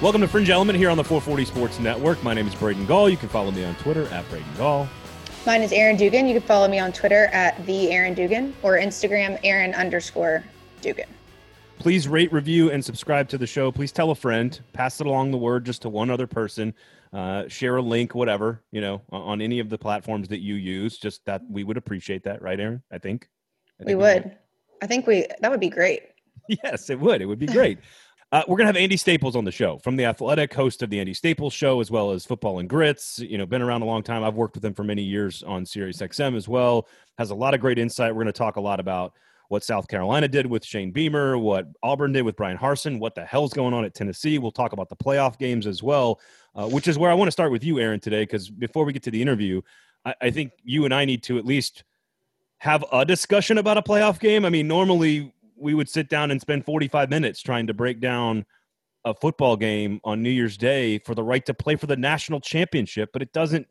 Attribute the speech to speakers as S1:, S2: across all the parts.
S1: Welcome to Fringe Element here on the 440 Sports Network. My name is Braden Gall. You can follow me on Twitter at Braden Gall.
S2: Mine is Aaron Dugan. You can follow me on Twitter at the Aaron Dugan or Instagram Aaron underscore Dugan.
S1: Please rate, review, and subscribe to the show. Please tell a friend. Pass it along the word just to one other person. Uh, share a link, whatever you know, on any of the platforms that you use. Just that we would appreciate that, right, Aaron? I think.
S2: I think we, we would. would. I think we that would be great.
S1: Yes, it would. It would be great. Uh, we're gonna have Andy Staples on the show from the Athletic, host of the Andy Staples Show, as well as Football and Grits. You know, been around a long time. I've worked with him for many years on Sirius XM as well. Has a lot of great insight. We're gonna talk a lot about what South Carolina did with Shane Beamer, what Auburn did with Bryan Harsin, what the hell's going on at Tennessee. We'll talk about the playoff games as well, uh, which is where I want to start with you, Aaron, today. Because before we get to the interview, I, I think you and I need to at least have a discussion about a playoff game. I mean, normally we would sit down and spend 45 minutes trying to break down a football game on New Year's Day for the right to play for the national championship, but it doesn't.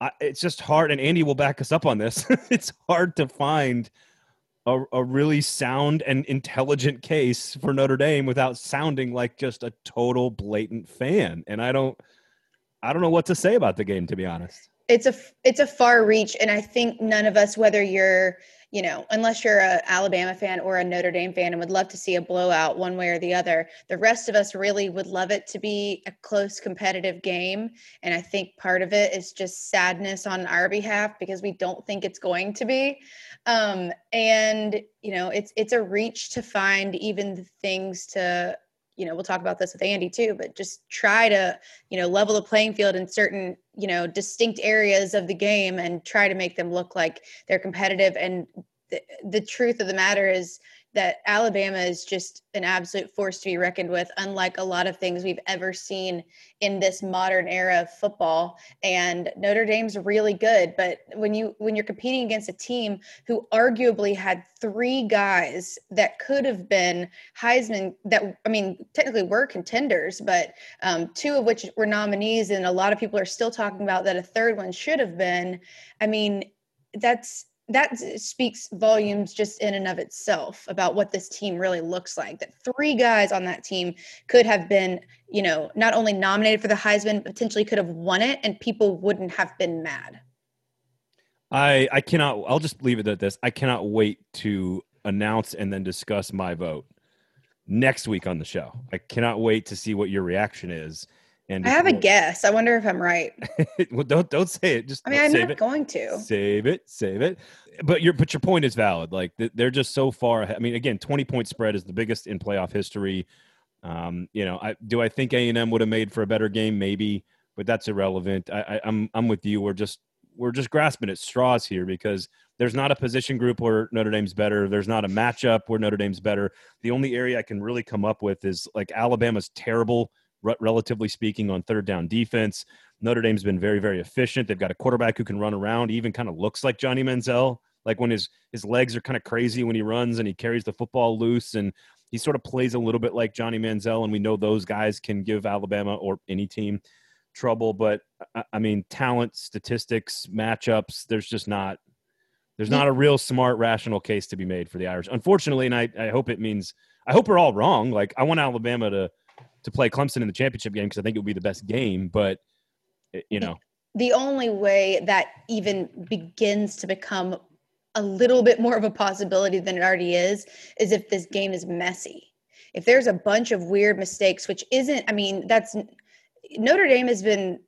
S1: I, it's just hard, and Andy will back us up on this. it's hard to find a, a really sound and intelligent case for Notre Dame without sounding like just a total blatant fan. And I don't, I don't know what to say about the game, to be honest.
S2: It's a it's a far reach, and I think none of us, whether you're you know, unless you're a Alabama fan or a Notre Dame fan and would love to see a blowout one way or the other, the rest of us really would love it to be a close competitive game. And I think part of it is just sadness on our behalf because we don't think it's going to be. Um, and you know, it's it's a reach to find even things to you know, we'll talk about this with Andy too, but just try to, you know, level the playing field in certain, you know, distinct areas of the game and try to make them look like they're competitive. And the, the truth of the matter is, that Alabama is just an absolute force to be reckoned with, unlike a lot of things we've ever seen in this modern era of football. And Notre Dame's really good, but when you when you're competing against a team who arguably had three guys that could have been Heisman, that I mean, technically were contenders, but um, two of which were nominees, and a lot of people are still talking about that a third one should have been. I mean, that's that speaks volumes just in and of itself about what this team really looks like that three guys on that team could have been you know not only nominated for the heisman potentially could have won it and people wouldn't have been mad.
S1: I i cannot i'll just leave it at this. I cannot wait to announce and then discuss my vote next week on the show. I cannot wait to see what your reaction is
S2: and I have a guess. I wonder if I'm right.
S1: well, don't don't say it. Just
S2: I mean, I'm not
S1: it.
S2: going to
S1: save it. Save it. But your but your point is valid. Like they're just so far. Ahead. I mean, again, 20 point spread is the biggest in playoff history. Um, you know, I do I think A and M would have made for a better game, maybe, but that's irrelevant. I, I, I'm I'm with you. We're just we're just grasping at straws here because there's not a position group where Notre Dame's better. There's not a matchup where Notre Dame's better. The only area I can really come up with is like Alabama's terrible relatively speaking, on third down defense. Notre Dame's been very, very efficient. They've got a quarterback who can run around, even kind of looks like Johnny Manziel, like when his his legs are kind of crazy when he runs and he carries the football loose and he sort of plays a little bit like Johnny Manziel. And we know those guys can give Alabama or any team trouble. But I mean, talent, statistics, matchups. There's just not there's not a real smart, rational case to be made for the Irish. Unfortunately, and I, I hope it means I hope we're all wrong. Like I want Alabama to to play Clemson in the championship game because I think it would be the best game. But eh, you know,
S2: the only way that even begins to become a little bit more of a possibility than it already is is if this game is messy. If there's a bunch of weird mistakes, which isn't, I mean, that's Notre Dame has been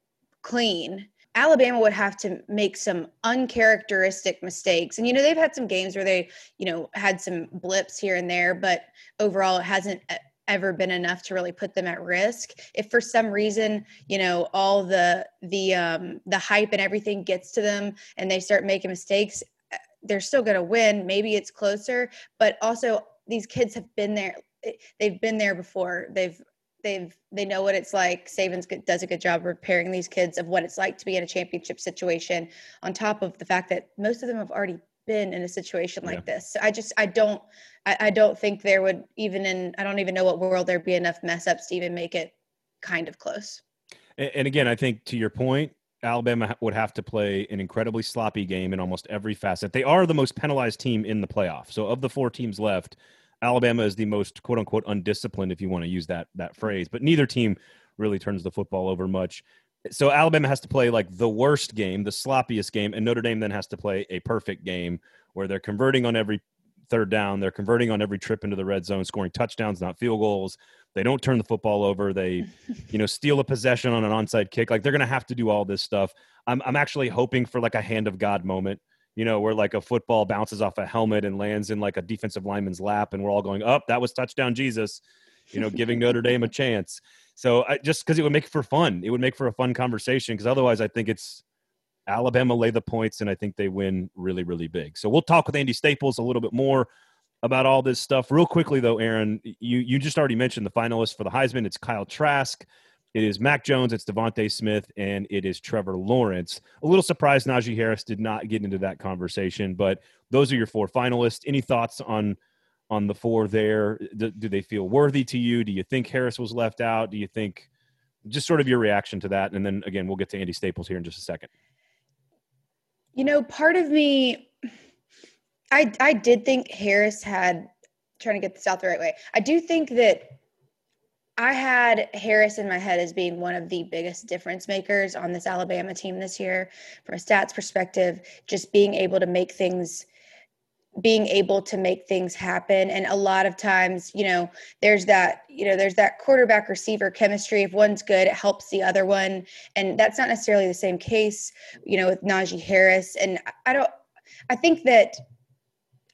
S2: clean. Alabama would have to make some uncharacteristic mistakes. And, you know, they've had some games where they, you know, had some blips here and there, but overall it hasn't eh, ever been enough to really put them at risk. If for some reason you know all the the um the hype and everything gets to them and they start making mistakes uh, they're still going to win. Maybe it's closer but also these kids have been there eh, they've been there before. They've they've they know what it's like. Saban's does a good job preparing these kids of what it's like to be in a championship situation on top of the fact that most of them have already been in a situation like yeah. this. So I just I don't I, I don't think there would even in I don't even know what world there'd be enough mess ups to even make it kind of close.
S1: And, and again, I think to your point, Alabama would have to play an incredibly sloppy game in almost every facet. They are the most penalized team in the playoff. So of the four teams left, Alabama is the most quote unquote undisciplined, if you want to use that that phrase. But neither team really turns the football over much. So Alabama has to play like the worst game, the sloppiest game, and Notre Dame then has to play a perfect game where they're converting on every third down, they're converting on every trip into the red zone, scoring touchdowns, not field goals. They don't turn the football over. They, you know, steal a possession on an onside kick. Like they're going to have to do all this stuff. I'm I'm actually hoping for like a hand of God moment you know, where like a football bounces off a helmet and lands in like a defensive lineman's lap, and we're all going, "Up, oh, that was touchdown, Jesus," you know, giving Notre Dame a chance. So I, just because it would make for fun, it would make for a fun conversation. Because otherwise, I think it's Alabama lay the points, and I think they win really, really big. So we'll talk with Andy Staples a little bit more about all this stuff. Real quickly, though, Aaron, you you just already mentioned the finalists for the Heisman. It's Kyle Trask. It is Mac Jones, it's DeVonta Smith, and it is Trevor Lawrence. A little surprised Najee Harris did not get into that conversation, but those are your four finalists. Any thoughts on on the four there? Do, do they feel worthy to you? Do you think Harris was left out? Do you think just sort of your reaction to that? And then again, we'll get to Andy Staples here in just a second.
S2: You know, part of me, I I did think Harris had trying to get this out the right way. I do think that I had Harris in my head as being one of the biggest difference makers on this Alabama team this year from a stats perspective, just being able to make things being able to make things happen. And a lot of times you know there's that you know there's that quarterback receiver chemistry. If one's good it helps the other one. And that's not necessarily the same case you know with Najee Harris. And I don't I think that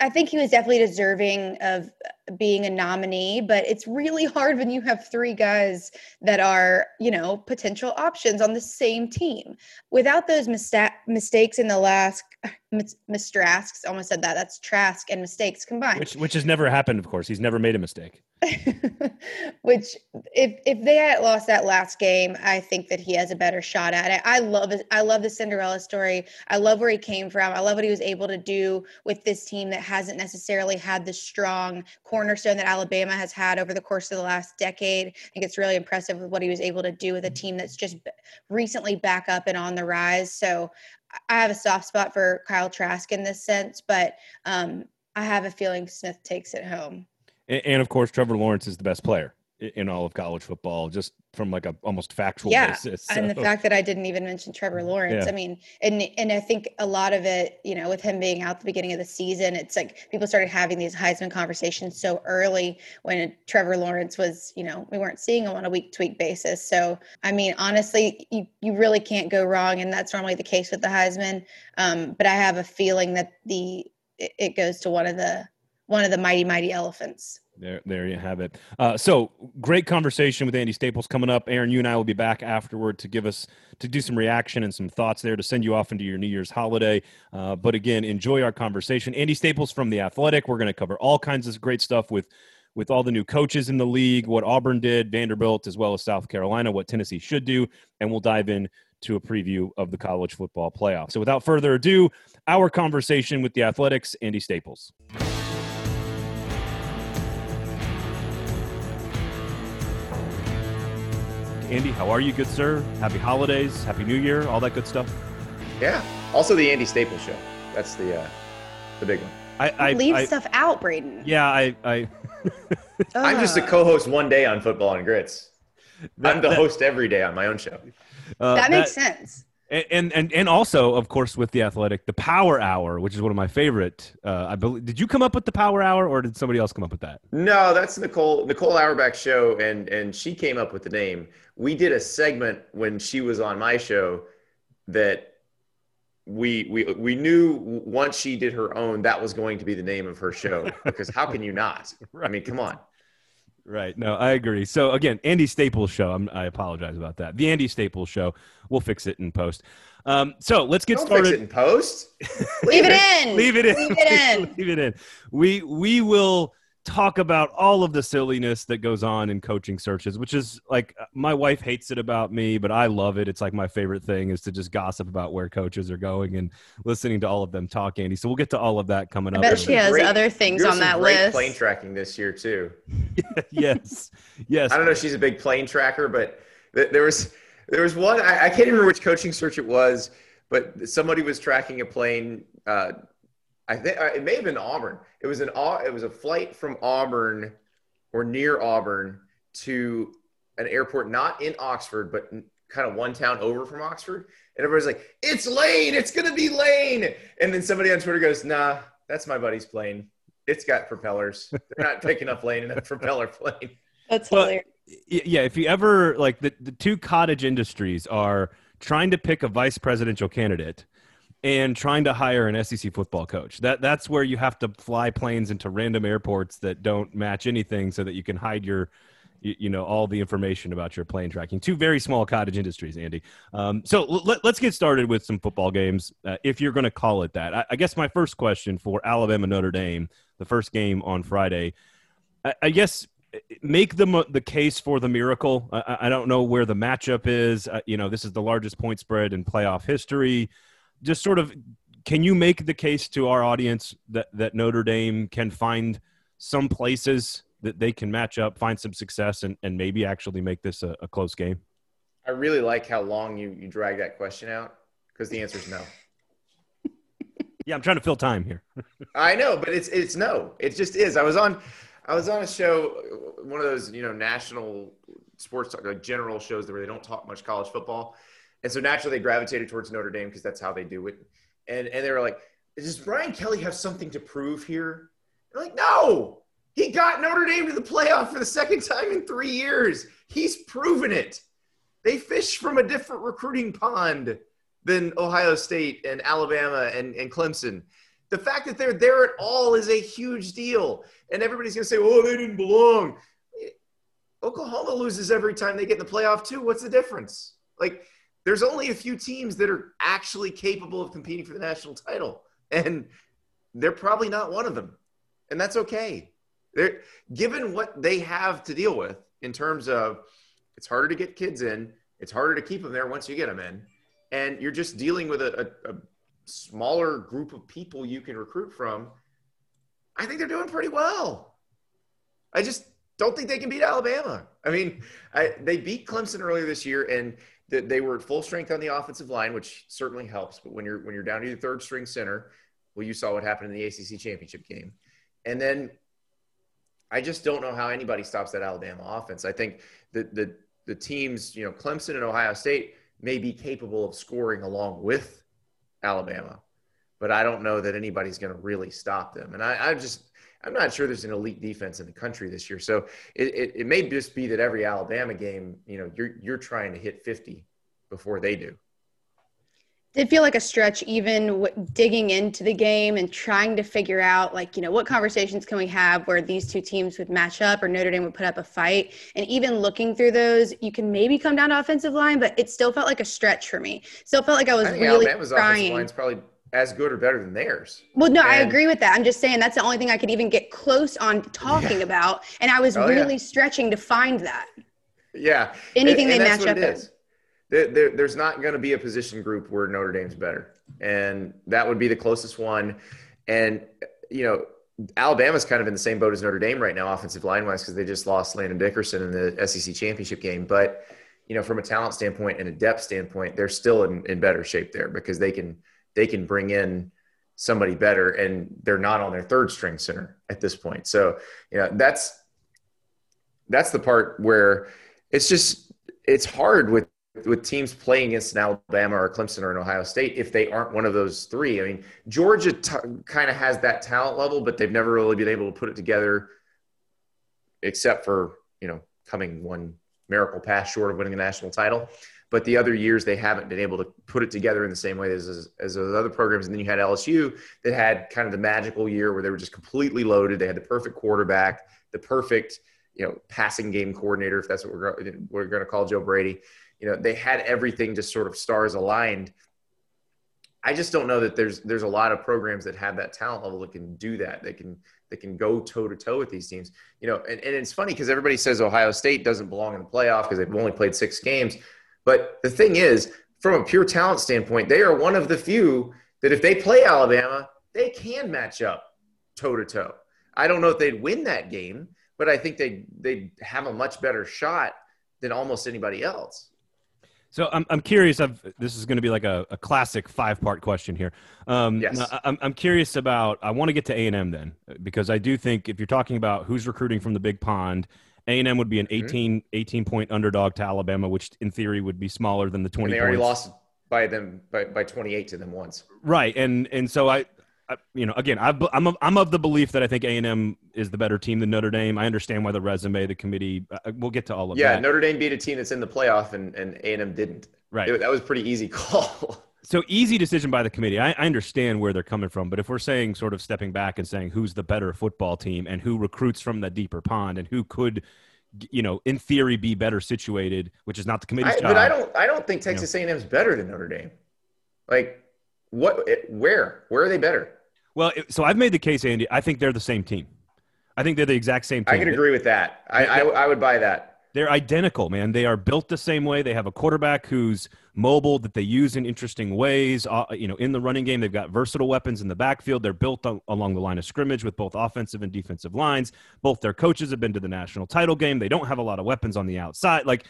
S2: I think he was definitely deserving of being a nominee, but it's really hard when you have three guys that are, you know, potential options on the same team. Without those mista- mistakes in the last mistrasks, almost said that. That's Trask and mistakes combined.
S1: Which which has never happened, of course. He's never made a mistake.
S2: Which if if they had lost that last game, I think that he has a better shot at it. I love it. I love the Cinderella story. I love where he came from. I love what he was able to do with this team that hasn't necessarily had the strong cornerstone that Alabama has had over the course of the last decade. I think it's really impressive with what he was able to do with a team that's just recently back up and on the rise. So I have a soft spot for Kyle Trask in this sense, but um, I have a feeling Smith takes it home.
S1: And, and, of course, Trevor Lawrence is the best player in all of college football, just from like a almost factual
S2: yeah.
S1: basis.
S2: So. And the fact that I didn't even mention Trevor Lawrence, yeah. I mean, and and I think a lot of it, you know, with him being out the beginning of the season, it's like people started having these Heisman conversations so early when Trevor Lawrence was, you know, we weren't seeing him on a week to week basis. So I mean, honestly, you you really can't go wrong, and that's normally the case with the Heisman. Um, but I have a feeling that the it, it goes to one of the one of the mighty mighty elephants.
S1: There, there you have it. Uh, so great conversation with Andy Staples coming up. Aaron, you and I will be back afterward to give us to do some reaction and some thoughts there to send you off into your New Year's holiday. Uh, but again, enjoy our conversation. Andy Staples from the Athletic. We're going to cover all kinds of great stuff with with all the new coaches in the league, what Auburn did, Vanderbilt, as well as South Carolina, what Tennessee should do, and we'll dive in to a preview of the college football playoff. So without further ado, our conversation with the Athletics, Andy Staples. Andy, how are you, good sir? Happy holidays, happy New Year, all that good stuff.
S3: Yeah. Also, the Andy Staples show. That's the uh, the big one.
S2: I, I leave I, stuff out, Braden.
S1: Yeah, I. I
S3: I'm just a co-host one day on Football and Grits. That, I'm the that, host every day on my own show.
S2: Uh, that makes that, sense
S1: and and and also of course with the athletic the power hour which is one of my favorite uh, i believe did you come up with the power hour or did somebody else come up with that?
S3: No that's nicole nicole auerbach show and and she came up with the name. We did a segment when she was on my show that we we we knew once she did her own that was going to be the name of her show because how can you not? Right. i mean come on
S1: Right. No, I agree. So again, Andy Staples show. I'm, i apologize about that. The Andy Staples show. We'll fix it in post. Um, so let's get
S3: Don't
S1: started.
S3: Fix it in post.
S2: Leave, Leave it in.
S1: Leave it in.
S2: Leave it in.
S1: Leave it in. We we will talk about all of the silliness that goes on in coaching searches, which is like my wife hates it about me, but I love it. It's like my favorite thing is to just gossip about where coaches are going and listening to all of them talk, Andy. So we'll get to all of that coming
S2: I
S1: up.
S2: bet she has great, other things on that list.
S3: Plane tracking this year too.
S1: yes, yes.
S3: I don't know if she's a big plane tracker, but there was there was one I, I can't remember which coaching search it was, but somebody was tracking a plane. Uh, I think uh, it may have been Auburn. It was an it was a flight from Auburn or near Auburn to an airport not in Oxford, but kind of one town over from Oxford. And everybody's like, "It's Lane! It's gonna be Lane!" And then somebody on Twitter goes, "Nah, that's my buddy's plane. It's got propellers. They're not picking up Lane in a propeller plane."
S2: That's hilarious.
S1: yeah, if you ever like the the two cottage industries are trying to pick a vice presidential candidate and trying to hire an SEC football coach. That that's where you have to fly planes into random airports that don't match anything so that you can hide your you, you know all the information about your plane tracking. Two very small cottage industries, Andy. Um, so let, us get started with some football games, uh, if you're going to call it that. I, I, guess my first question for Alabama Notre Dame, the first game on Friday. I, I guess make the the case for the miracle. I, I don't know where the matchup is. Uh, you know, this is the largest point spread in playoff history just sort of can you make the case to our audience that that Notre Dame can find some places that they can match up, find some success, and, and maybe actually make this a, a close game?
S3: I really like how long you, you drag that question out because the answer is no.
S1: yeah, I'm trying to fill time here.
S3: I know, but it's it's no. It just is. I was on I was on a show, one of those you know national sports like general shows where they don't talk much college football, and so naturally they gravitated towards Notre Dame because that's how they do it. And and they were like, does Brian Kelly have something to prove here? They're like, no, he got Notre Dame to the playoff for the second time in three years. He's proven it. They fish from a different recruiting pond than Ohio State and Alabama and, and Clemson. The fact that they're there at all is a huge deal. And everybody's going to say, oh, they didn't belong. Oklahoma loses every time they get in the playoff, too. What's the difference? Like, there's only a few teams that are actually capable of competing for the national title, and they're probably not one of them, and that's okay. They're given what they have to deal with in terms of it's harder to get kids in, it's harder to keep them there once you get them in, and you're just dealing with a, a, a smaller group of people you can recruit from. I think they're doing pretty well. I just don't think they can beat Alabama. I mean, I, they beat Clemson earlier this year, and that they were at full strength on the offensive line, which certainly helps. But when you're when you're down to your third string center, well, you saw what happened in the ACC championship game, and then I just don't know how anybody stops that Alabama offense. I think the the the teams, you know, Clemson and Ohio State may be capable of scoring along with Alabama, but I don't know that anybody's going to really stop them. And I, I just I'm not sure there's an elite defense in the country this year. So it, it, it, may just be that every Alabama game, you know, you're you're trying to hit 50 before they do.
S2: Did feel like a stretch, even w- digging into the game and trying to figure out, like, you know, what conversations can we have where these two teams would match up or Notre Dame would put up a fight. And even looking through those, you can maybe come down to offensive line, but it still felt like a stretch for me. Still felt like I was I really Alabama's trying. offensive line's
S3: probably as good or better than theirs.
S2: Well, no, and, I agree with that. I'm just saying that's the only thing I could even get close on talking yeah. about, and I was oh, really yeah. stretching to find that.
S3: Yeah,
S2: anything and, and they match up with.
S3: There, there, there's not going to be a position group where Notre Dame's better, and that would be the closest one. And you know, Alabama's kind of in the same boat as Notre Dame right now, offensive line wise, because they just lost Landon Dickerson in the SEC championship game. But you know, from a talent standpoint and a depth standpoint, they're still in, in better shape there because they can they can bring in somebody better and they're not on their third string center at this point. So, you know, that's that's the part where it's just it's hard with with teams playing against an Alabama or Clemson or an Ohio State if they aren't one of those three. I mean, Georgia t- kind of has that talent level, but they've never really been able to put it together, except for you know coming one miracle pass short of winning a national title but the other years they haven't been able to put it together in the same way as, as, those other programs. And then you had LSU that had kind of the magical year where they were just completely loaded. They had the perfect quarterback, the perfect, you know, passing game coordinator, if that's what we're, we're going to call Joe Brady. You know, they had everything just sort of stars aligned. I just don't know that there's there's a lot of programs that have that talent level that can do that. They can they can go toe to toe with these teams. You know, and, and it's funny because everybody says Ohio State doesn't belong in the playoff because they've only played six games. But the thing is, from a pure talent standpoint, they are one of the few that if they play Alabama, they can match up toe to toe. I don't know if they'd win that game, but I think they they have a much better shot than almost anybody else.
S1: So I'm, I'm curious. Of this is going to be like a, a classic five part question here. Um,
S3: Yes.
S1: I'm, I'm curious about. I want to get to A and M then because I do think if you're talking about who's recruiting from the Big Pond, A and M would be an
S3: Mhm.
S1: 18, 18 point underdog to Alabama, which in theory would be smaller than the
S3: And
S1: 20.
S3: they already
S1: points.
S3: lost by them by, by 28 to them once.
S1: Right, and and so I, I you know, again, I, I'm of, I'm of the belief that I think A and M is the better team than Notre Dame. I understand why the resume, the committee. Uh, we'll get to all of
S3: Yeah,
S1: that.
S3: Yeah, Notre Dame beat a team that's in the playoff, and and A and M didn't.
S1: right.
S3: It- that was a pretty easy call.
S1: So easy decision by the committee. I, I understand where they're coming from, but if we're saying sort of stepping back and saying who's the better football team and who recruits from the deeper pond and who could, you know, in theory, be better situated, which is not the committee's
S3: I,
S1: job.
S3: but I don't I don't think Texas A&M is better than Notre Dame. Like what? Where? Where are they better?
S1: Well, so I've made the case, Andy. I think they're the same team. I think they're the exact same team.
S3: I can agree with that. I, I I would buy that.
S1: They're identical, man. They are built the same way. They have a quarterback who's mobile that they use in interesting ways. Uh, you know, in the running game, they've got versatile weapons in the backfield. They're built on, along the line of scrimmage with both offensive and defensive lines. Both their coaches have been to the national title game. They don't have a lot of weapons on the outside. Like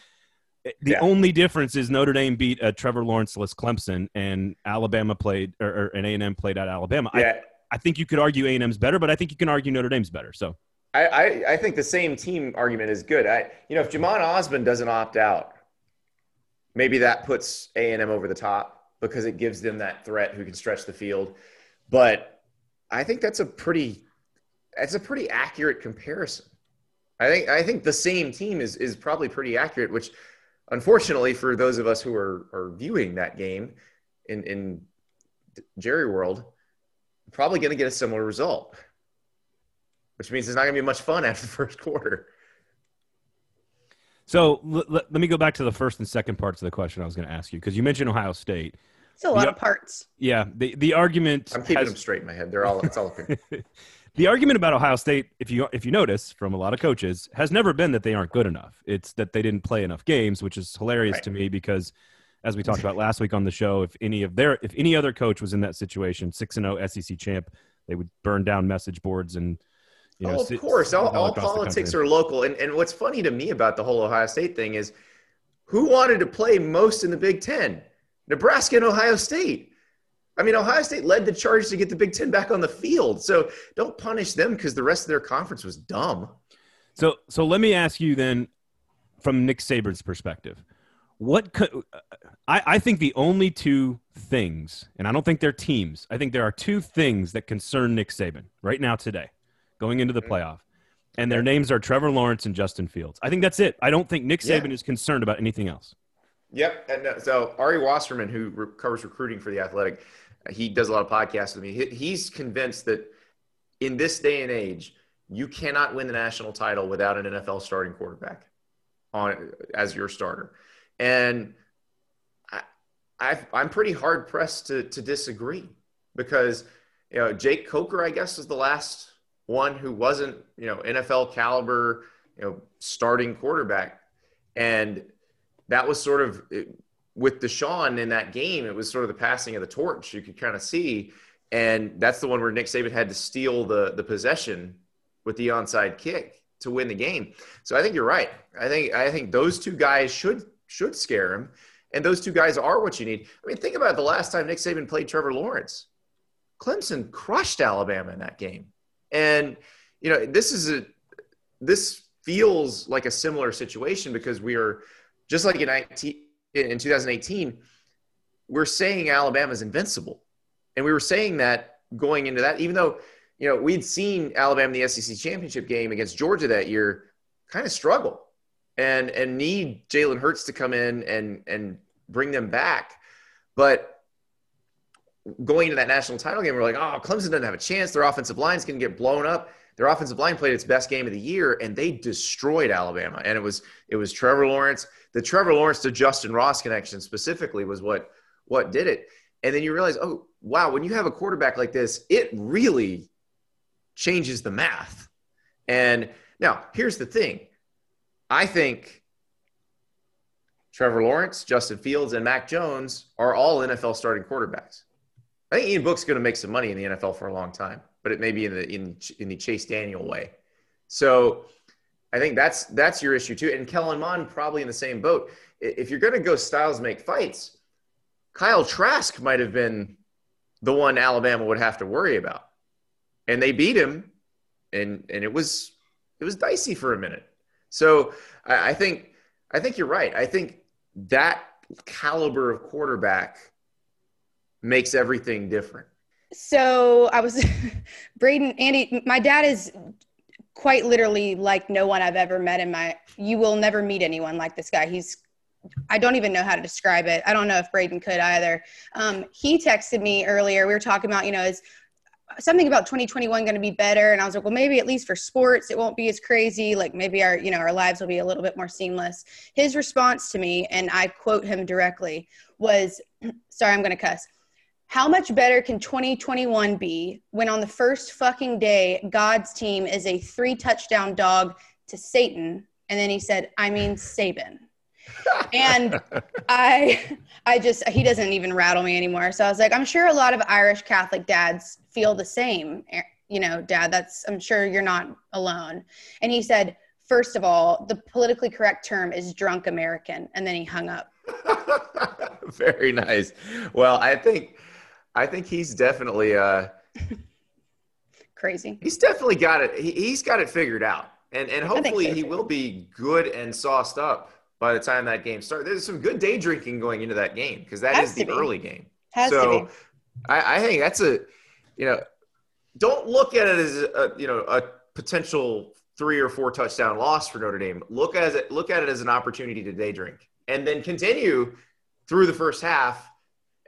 S1: eh, the
S3: Yeah.
S1: only difference is Notre Dame beat a Trevor Lawrence-less Clemson, and Alabama played or, or and A and M played at Alabama. I,
S3: Yeah.
S1: I think you could argue A and M's better, but I think you can argue Notre Dame's better. So
S3: I, I, I think the same team argument is good. I, you know, if Jhamon Ausbon doesn't opt out, maybe that puts A and M over the top because it gives them that threat who can stretch the field. But I think that's a pretty, that's a pretty accurate comparison. I think I think the same team is is probably pretty accurate. Which, unfortunately, for those of us who are are viewing that game in in Jerry World, probably going to get a similar result which means it's not going to be much fun after the first quarter.
S1: So l- l- let me go back to the first and second parts of the question I was going to ask you because you mentioned Ohio State.
S2: It's a lot
S1: Yeah.
S2: of parts.
S1: Yeah, the the argument
S3: I'm keeping
S1: has-
S3: them straight in my head. They're all it's all up here.
S1: the argument about Ohio State, if you if you notice from a lot of coaches, has never been that they aren't good enough. It's that they didn't play enough games, which is hilarious
S3: Right.
S1: to me because, as we talked about last week on the show, if any of their if any other coach was in that situation, six and oh zero SEC champ, they would burn down message boards and. You know,
S3: oh, of course, all,
S1: all
S3: all politics are local. And and what's funny to me about the whole Ohio State thing is, who wanted to play most in the Big Ten? Nebraska and Ohio State. I mean, Ohio State led the charge to get the Big Ten back on the field. So don't punish them because the rest of their conference was dumb.
S1: So, so let me ask you then, from Nick Saban's perspective, what could I, I think the only two things, and I don't think they're teams. I think there are two things that concern Nick Saban right now today, going into the
S3: Mhm.
S1: playoff, and their names are Trevor Lawrence and Justin Fields. I think that's it. I don't think Nick
S3: Yeah.
S1: Saban is concerned about anything else.
S3: Yep. And uh, so Ari Wasserman, who re- covers recruiting for the Athletic, he does a lot of podcasts with me. He, he's convinced that in this day and age, you cannot win the national title without an NFL starting quarterback on as your starter. And I, I I'm pretty hard pressed to to disagree because you know Jake Coker, I guess, is the last one who wasn't you know NFL caliber you know starting quarterback, and that was sort of with Deshaun in that game. It was sort of the passing of the torch. You could kind of see, and that's the one where Nick Saban had to steal the the possession with the onside kick to win the game. So I think you're right. I think I think those two guys should should scare him, and those two guys are what you need. I mean, think about the last time Nick Saban played Trevor Lawrence. Clemson crushed Alabama in that game, and you know this is a this feels like a similar situation because we are just like in 19, in 2018 we're saying Alabama's invincible, and we were saying that going into that, even though you know we'd seen Alabama in the SEC championship game against Georgia that year kind of struggle and and need Jalen Hurts to come in and and bring them back, but going into that national title game, we're like, oh, Clemson doesn't have a chance. Their offensive line's going to get blown up. Their offensive line played its best game of the year, and they destroyed Alabama. And it was it was Trevor Lawrence. The Trevor Lawrence to Justin Ross connection specifically was what what did it. And then you realize, oh wow, when you have a quarterback like this, it really changes the math. And now here's the thing: I think Trevor Lawrence, Justin Fields, and Mac Jones are all NFL starting quarterbacks. I think Ian Book's going to make some money in the NFL for a long time, but it may be in the in, in the Chase Daniel way. So I think that's that's your issue too. And Kellen Mond probably in the same boat. if you're going to go styles make fights, Kyle Trask might have been the one Alabama would have to worry about. And they beat him, and and it was it was dicey for a minute. So I, I think I think you're right. I think that caliber of quarterback makes everything different.
S2: So I was Braden Andy. My dad is quite literally like no one I've ever met in my. You will never meet anyone like this guy. He's I don't even know how to describe it. I don't know if Braden could either. Um, he texted me earlier. We were talking about, you know, is something about 2021 going to be better? And I was like, well, maybe at least for sports, it won't be as crazy. Like maybe our, you know, our lives will be a little bit more seamless. His response to me, and I quote him directly, was, sorry, I'm going to cuss. How much better can 2021 be when on the first fucking day, God's team is a three touchdown dog to Satan? And then he said, I mean, Saban and I, I just he doesn't even rattle me anymore. So I was like, I'm sure a lot of Irish Catholic dads feel the same. Eh, you know, Dad, that's I'm sure you're not alone. And he said, first of all, the politically correct term is drunk American, and then he hung up.
S3: Very nice. Well, I think I think he's definitely uh
S2: crazy.
S3: He's definitely got it. He, has got it figured out, and and hopefully so he will be good and sauced up by the time that game starts. There's some good day drinking going into that game because that Has is the be. early game.
S2: Has so
S3: I, I, think that's a, you know, don't look at it as a, you know a potential three or four touchdown loss for Notre Dame. Look at it look at it as an opportunity to day drink and then continue through the first half,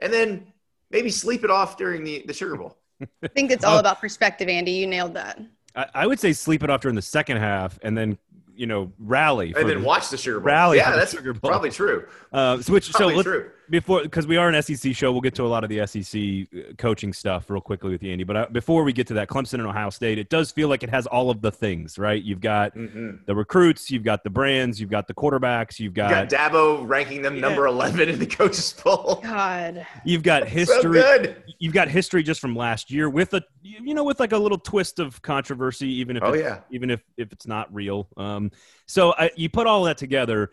S3: and then maybe sleep it off during the the Sugar Bowl.
S2: I think it's all about perspective, Andy. You nailed that.
S1: I, I would say sleep it off during the second half and then you know rally
S3: and then the, watch the Sugar Bowl.
S1: Rally,
S3: yeah, that's Sugar Bowl. probably true.
S1: Uh, so which probably so true. Before because we are an SEC show, we'll get to a lot of the SEC uh, coaching stuff real quickly with you, Andy. But uh, before we get to that, Clemson and Ohio State, it does feel like it has all of the things, right? You've got mm-hmm. the recruits, you've got the brands, you've got the quarterbacks, you've got,
S3: you got Dabo ranking them yeah. number eleven in the coaches poll.
S2: God,
S1: you've got history. so you've got history just from last year with a you know with like a little twist of controversy, even if
S3: oh yeah,
S1: even if if it's not real. Um, so I, you put all that together.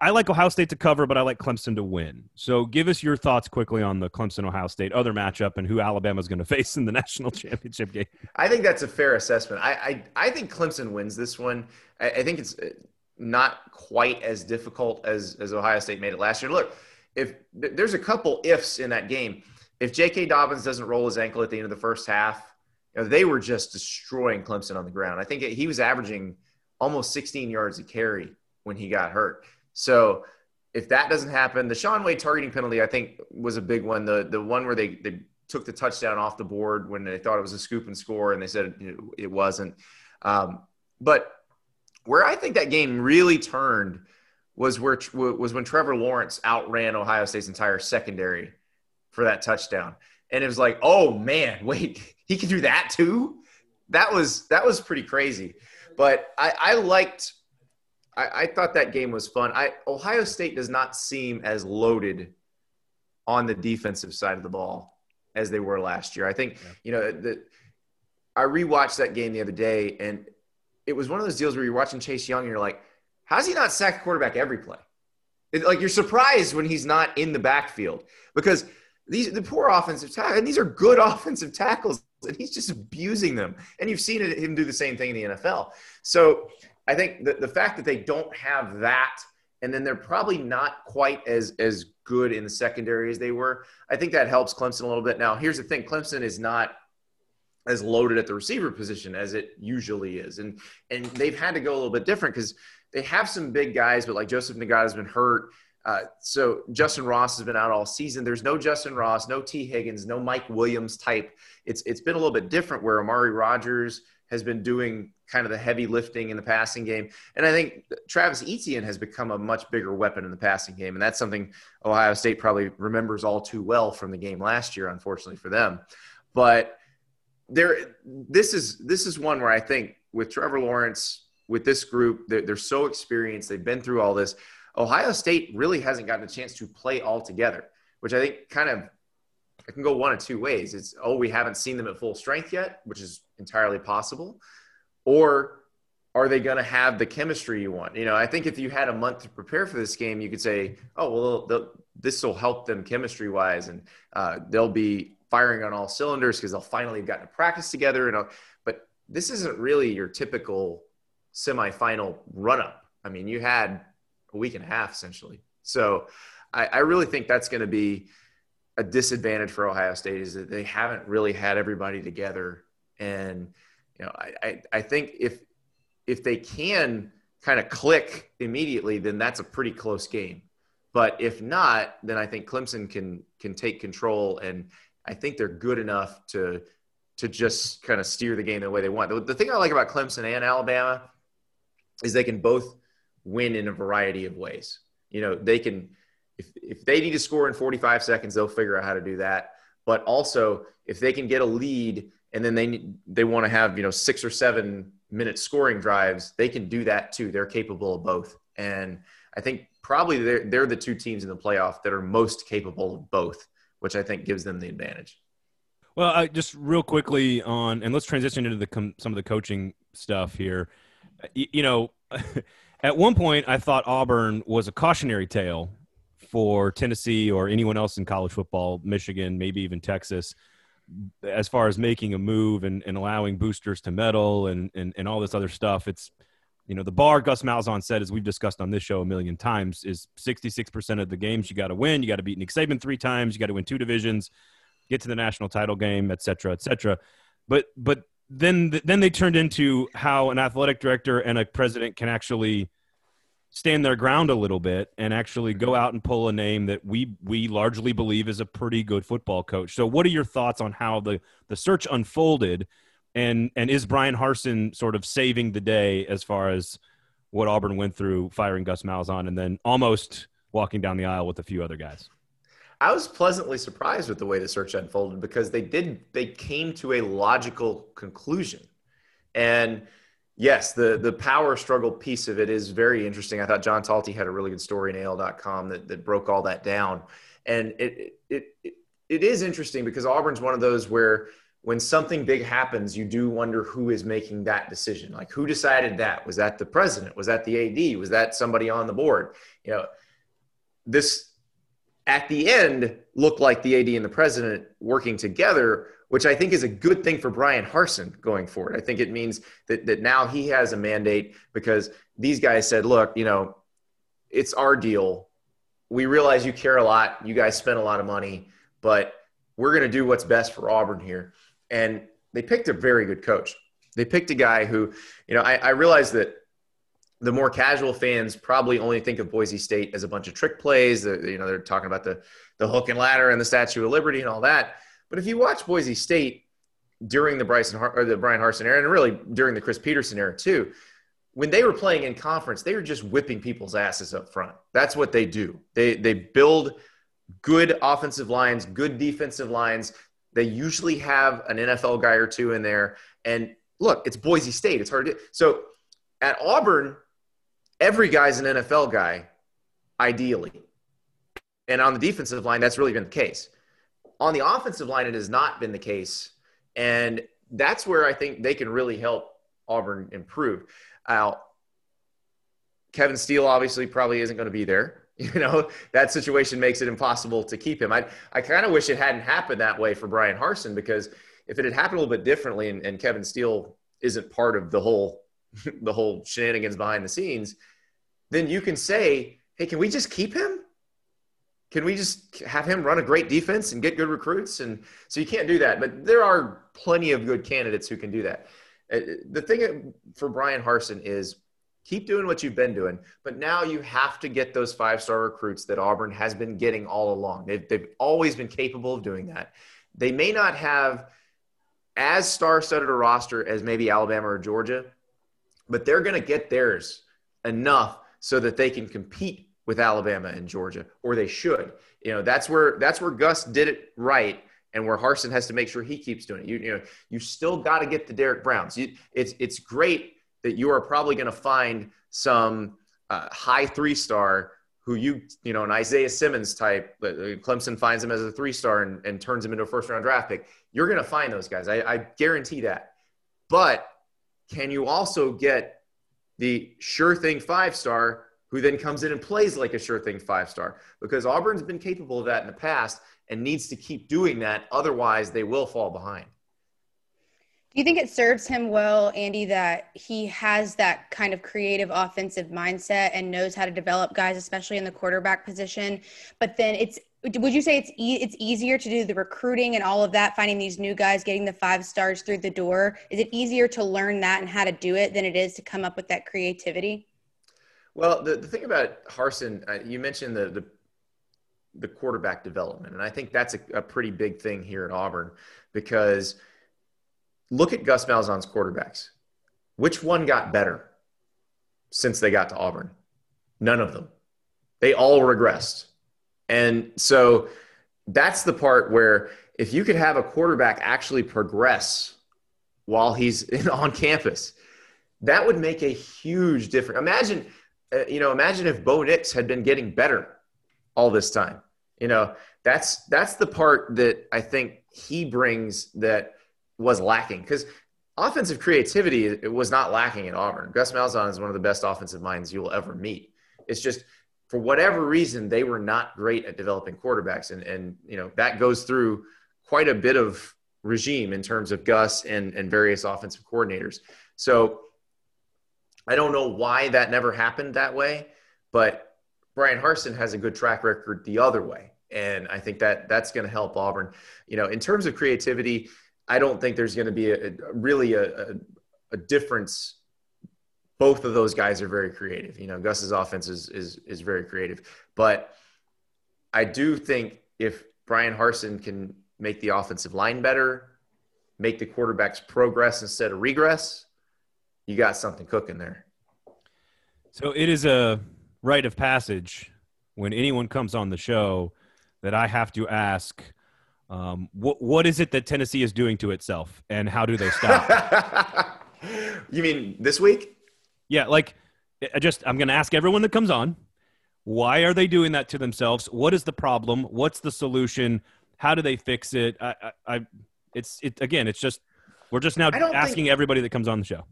S1: I, like Ohio State to cover, but I like Clemson to win. So give us your thoughts quickly on the Clemson Ohio State other matchup and who Alabama's going to face in the national championship game.
S3: I think that's a fair assessment. I I, I think Clemson wins this one. I, I think it's uh, not quite as difficult as as Ohio State made it last year. Look, if there's a couple ifs in that game, if J.K. Dobbins doesn't roll his ankle at the end of the first half, you know, they were just destroying Clemson on the ground. I think he was averaging almost 16 yards a carry when he got hurt. So if that doesn't happen, the Shaun Wade targeting penalty, I think, was a big one. The the one where they they took the touchdown off the board when they thought it was a scoop and score, and they said it wasn't. Um, but where I think that game really turned was where was when Trevor Lawrence outran Ohio State's entire secondary for that touchdown, and it was like, oh man, wait, he can do that too. That was that was pretty crazy. But I, I liked. I, I thought that game was fun. I Ohio State does not seem as loaded on the defensive side of the ball as they were last year. I think yeah. you know that. I rewatched that game the other day, and it was one of those deals where you're watching Chase Young, and you're like, "How's he not sack quarterback every play?" It, like you're surprised when he's not in the backfield because these the poor offensive tackle, and these are good offensive tackles and he's just abusing them. And you've seen it, him do the same thing in the NFL. So I think the, the fact that they don't have that, and then they're probably not quite as as good in the secondary as they were. I think that helps Clemson a little bit. Now, here's the thing: Clemson is not as loaded at the receiver position as it usually is, and and they've had to go a little bit different because they have some big guys, but like Joseph Ngata has been hurt. Uh, so Justin Ross has been out all season. There's no Justin Ross, no Tee Higgins, no Mike Williams type. It's it's been a little bit different where Amari Rodgers has been doing kind of the heavy lifting in the passing game, and I think Travis Etienne has become a much bigger weapon in the passing game, and that's something Ohio State probably remembers all too well from the game last year, unfortunately for them. But there, this is this is one where I think with Trevor Lawrence, with this group, they're, they're so experienced, they've been through all this. Ohio State really hasn't gotten a chance to play all together, which I think kind of it can go one of two ways. It's oh, we haven't seen them at full strength yet, which is entirely possible, or are they going to have the chemistry you want? You know, I think if you had a month to prepare for this game, you could say, oh, well, this will help them chemistry wise, and uh, they'll be firing on all cylinders because they'll finally have gotten to practice together. And but this isn't really your typical semifinal run up. I mean, you had a week and a half essentially. So I, I really think that's going to be a disadvantage for Ohio State is that they haven't really had everybody together. And you know, I, I, I think if if they can kind of click immediately, then that's a pretty close game. But if not, then I think Clemson can can take control, and I think they're good enough to to just kind of steer the game the way they want. The, the thing I like about Clemson and Alabama is they can both win in a variety of ways. You know, they can if if they need to score in 45 seconds, they'll figure out how to do that. But also, if they can get a lead and then they they want to have you know six or seven minute scoring drives, they can do that too. They're capable of both. And I think probably they're, they're the two teams in the playoff that are most capable of both, which I think gives them the advantage.
S1: Well, I, just real quickly on, and let's transition into the some of the coaching stuff here. You, you know, at one point I thought Auburn was a cautionary tale for Tennessee or anyone else in college football, Michigan, maybe even Texas, as far as making a move and, and allowing boosters to meddle and, and, and all this other stuff, it's, you know, the bar Gus Malzahn said, as we've discussed on this show a million times, is 66% of the games you got to win. You got to beat Nick Saban three times. You got to win two divisions, get to the national title game, et cetera, et cetera. But, but then, then they turned into how an athletic director and a president can actually stand their ground a little bit and actually go out and pull a name that we we largely believe is a pretty good football coach. So what are your thoughts on how the the search unfolded and and is Bryan Harsin sort of saving the day as far as what Auburn went through firing Gus Malzahn and then almost walking down the aisle with a few other guys?
S3: I was pleasantly surprised with the way the search unfolded because they did they came to a logical conclusion. And Yes, the the power struggle piece of it is very interesting. I thought John Talty had a really good story in AL.com that, that broke all that down. And it, it it it is interesting because Auburn's one of those where when something big happens, you do wonder who is making that decision. Like who decided that? Was that the president? Was that the AD? Was that somebody on the board? You know, this at the end looked like the AD and the president working together which I think is a good thing for Bryan Harsin going forward. I think it means that, that now he has a mandate because these guys said, look, you know, it's our deal. We realize you care a lot. You guys spend a lot of money, but we're going to do what's best for Auburn here. And they picked a very good coach. They picked a guy who, you know, I, I realize that the more casual fans probably only think of Boise State as a bunch of trick plays. You know, they're talking about the the hook and ladder and the Statue of Liberty and all that. But if you watch Boise State during the Bryson or the Bryan Harsin era, and really during the Chris Petersen era too, when they were playing in conference, they were just whipping people's asses up front. That's what they do. They they build good offensive lines, good defensive lines. They usually have an NFL guy or two in there. And look, it's Boise State. It's hard to so at Auburn, every guy's an NFL guy, ideally. And on the defensive line, that's really been the case. On the offensive line, it has not been the case. And that's where I think they can really help Auburn improve. Uh, Kevin Steele obviously probably isn't going to be there. You know, that situation makes it impossible to keep him. I, I kind of wish it hadn't happened that way for Bryan Harsin because if it had happened a little bit differently and, and Kevin Steele isn't part of the whole the whole shenanigans behind the scenes, then you can say, hey, can we just keep him? can we just have him run a great defense and get good recruits? And so you can't do that, but there are plenty of good candidates who can do that. Uh, the thing for Bryan Harsin is keep doing what you've been doing, but now you have to get those five star recruits that Auburn has been getting all along. They've, they've always been capable of doing that. They may not have as star studded a roster as maybe Alabama or Georgia, but they're going to get theirs enough so that they can compete with Alabama and Georgia, or they should. You know, that's where that's where Gus did it right, and where Harsin has to make sure he keeps doing it. You, you know, you still got to get the Derrick Browns. You, it's it's great that you are probably going to find some uh, high three star who you you know an Isaiah Simmons type. Uh, Clemson finds him as a three star and, and turns him into a first round draft pick. You're going to find those guys. I, I guarantee that. But can you also get the sure thing five star who then comes in and plays like a sure thing five star because Auburn's been capable of that in the past and needs to keep doing that. Otherwise, they will fall behind.
S2: Do you think it serves him well, Andy, that he has that kind of creative offensive mindset and knows how to develop guys, especially in the quarterback position? But then it's would you say it's e- it's easier to do the recruiting and all of that, finding these new guys, getting the five stars through the door? Is it easier to learn that and how to do it than it is to come up with that creativity?
S3: Well, the, the thing about Harsin uh, you mentioned the, the the quarterback development, and I think that's a, a pretty big thing here at Auburn because look at Gus Malzahn's quarterbacks. Which one got better since they got to Auburn? None of them. They all regressed. And so that's the part where if you could have a quarterback actually progress while he's on campus, that would make a huge difference. Imagine, uh, you know, imagine if Bo Nix had been getting better all this time. You know, that's that's the part that I think he brings that was lacking because offensive creativity it was not lacking at Auburn. Gus Malzahn is one of the best offensive minds you will ever meet. It's just for whatever reason, they were not great at developing quarterbacks. And, and you know, that goes through quite a bit of regime in terms of Gus and, and various offensive coordinators. So I don't know why that never happened that way, but Bryan Harsin has a good track record the other way. And I think that that's going to help Auburn. You know, in terms of creativity, I don't think there's going to be a, a really a, a, a difference both of those guys are very creative. You know, Gus's offense is is is very creative, but I do think if Bryan Harsin can make the offensive line better, make the quarterbacks progress instead of regress, you got something cooking there.
S1: So it is a rite of passage when anyone comes on the show that I have to ask, um, what what is it that Tennessee is doing to itself, and how do they stop?
S3: you mean this week?
S1: Yeah, like I just I'm going to ask everyone that comes on, why are they doing that to themselves? What is the problem? What's the solution? How do they fix it? I, I, I it's it again. It's just we're just now asking think, everybody that comes on the show.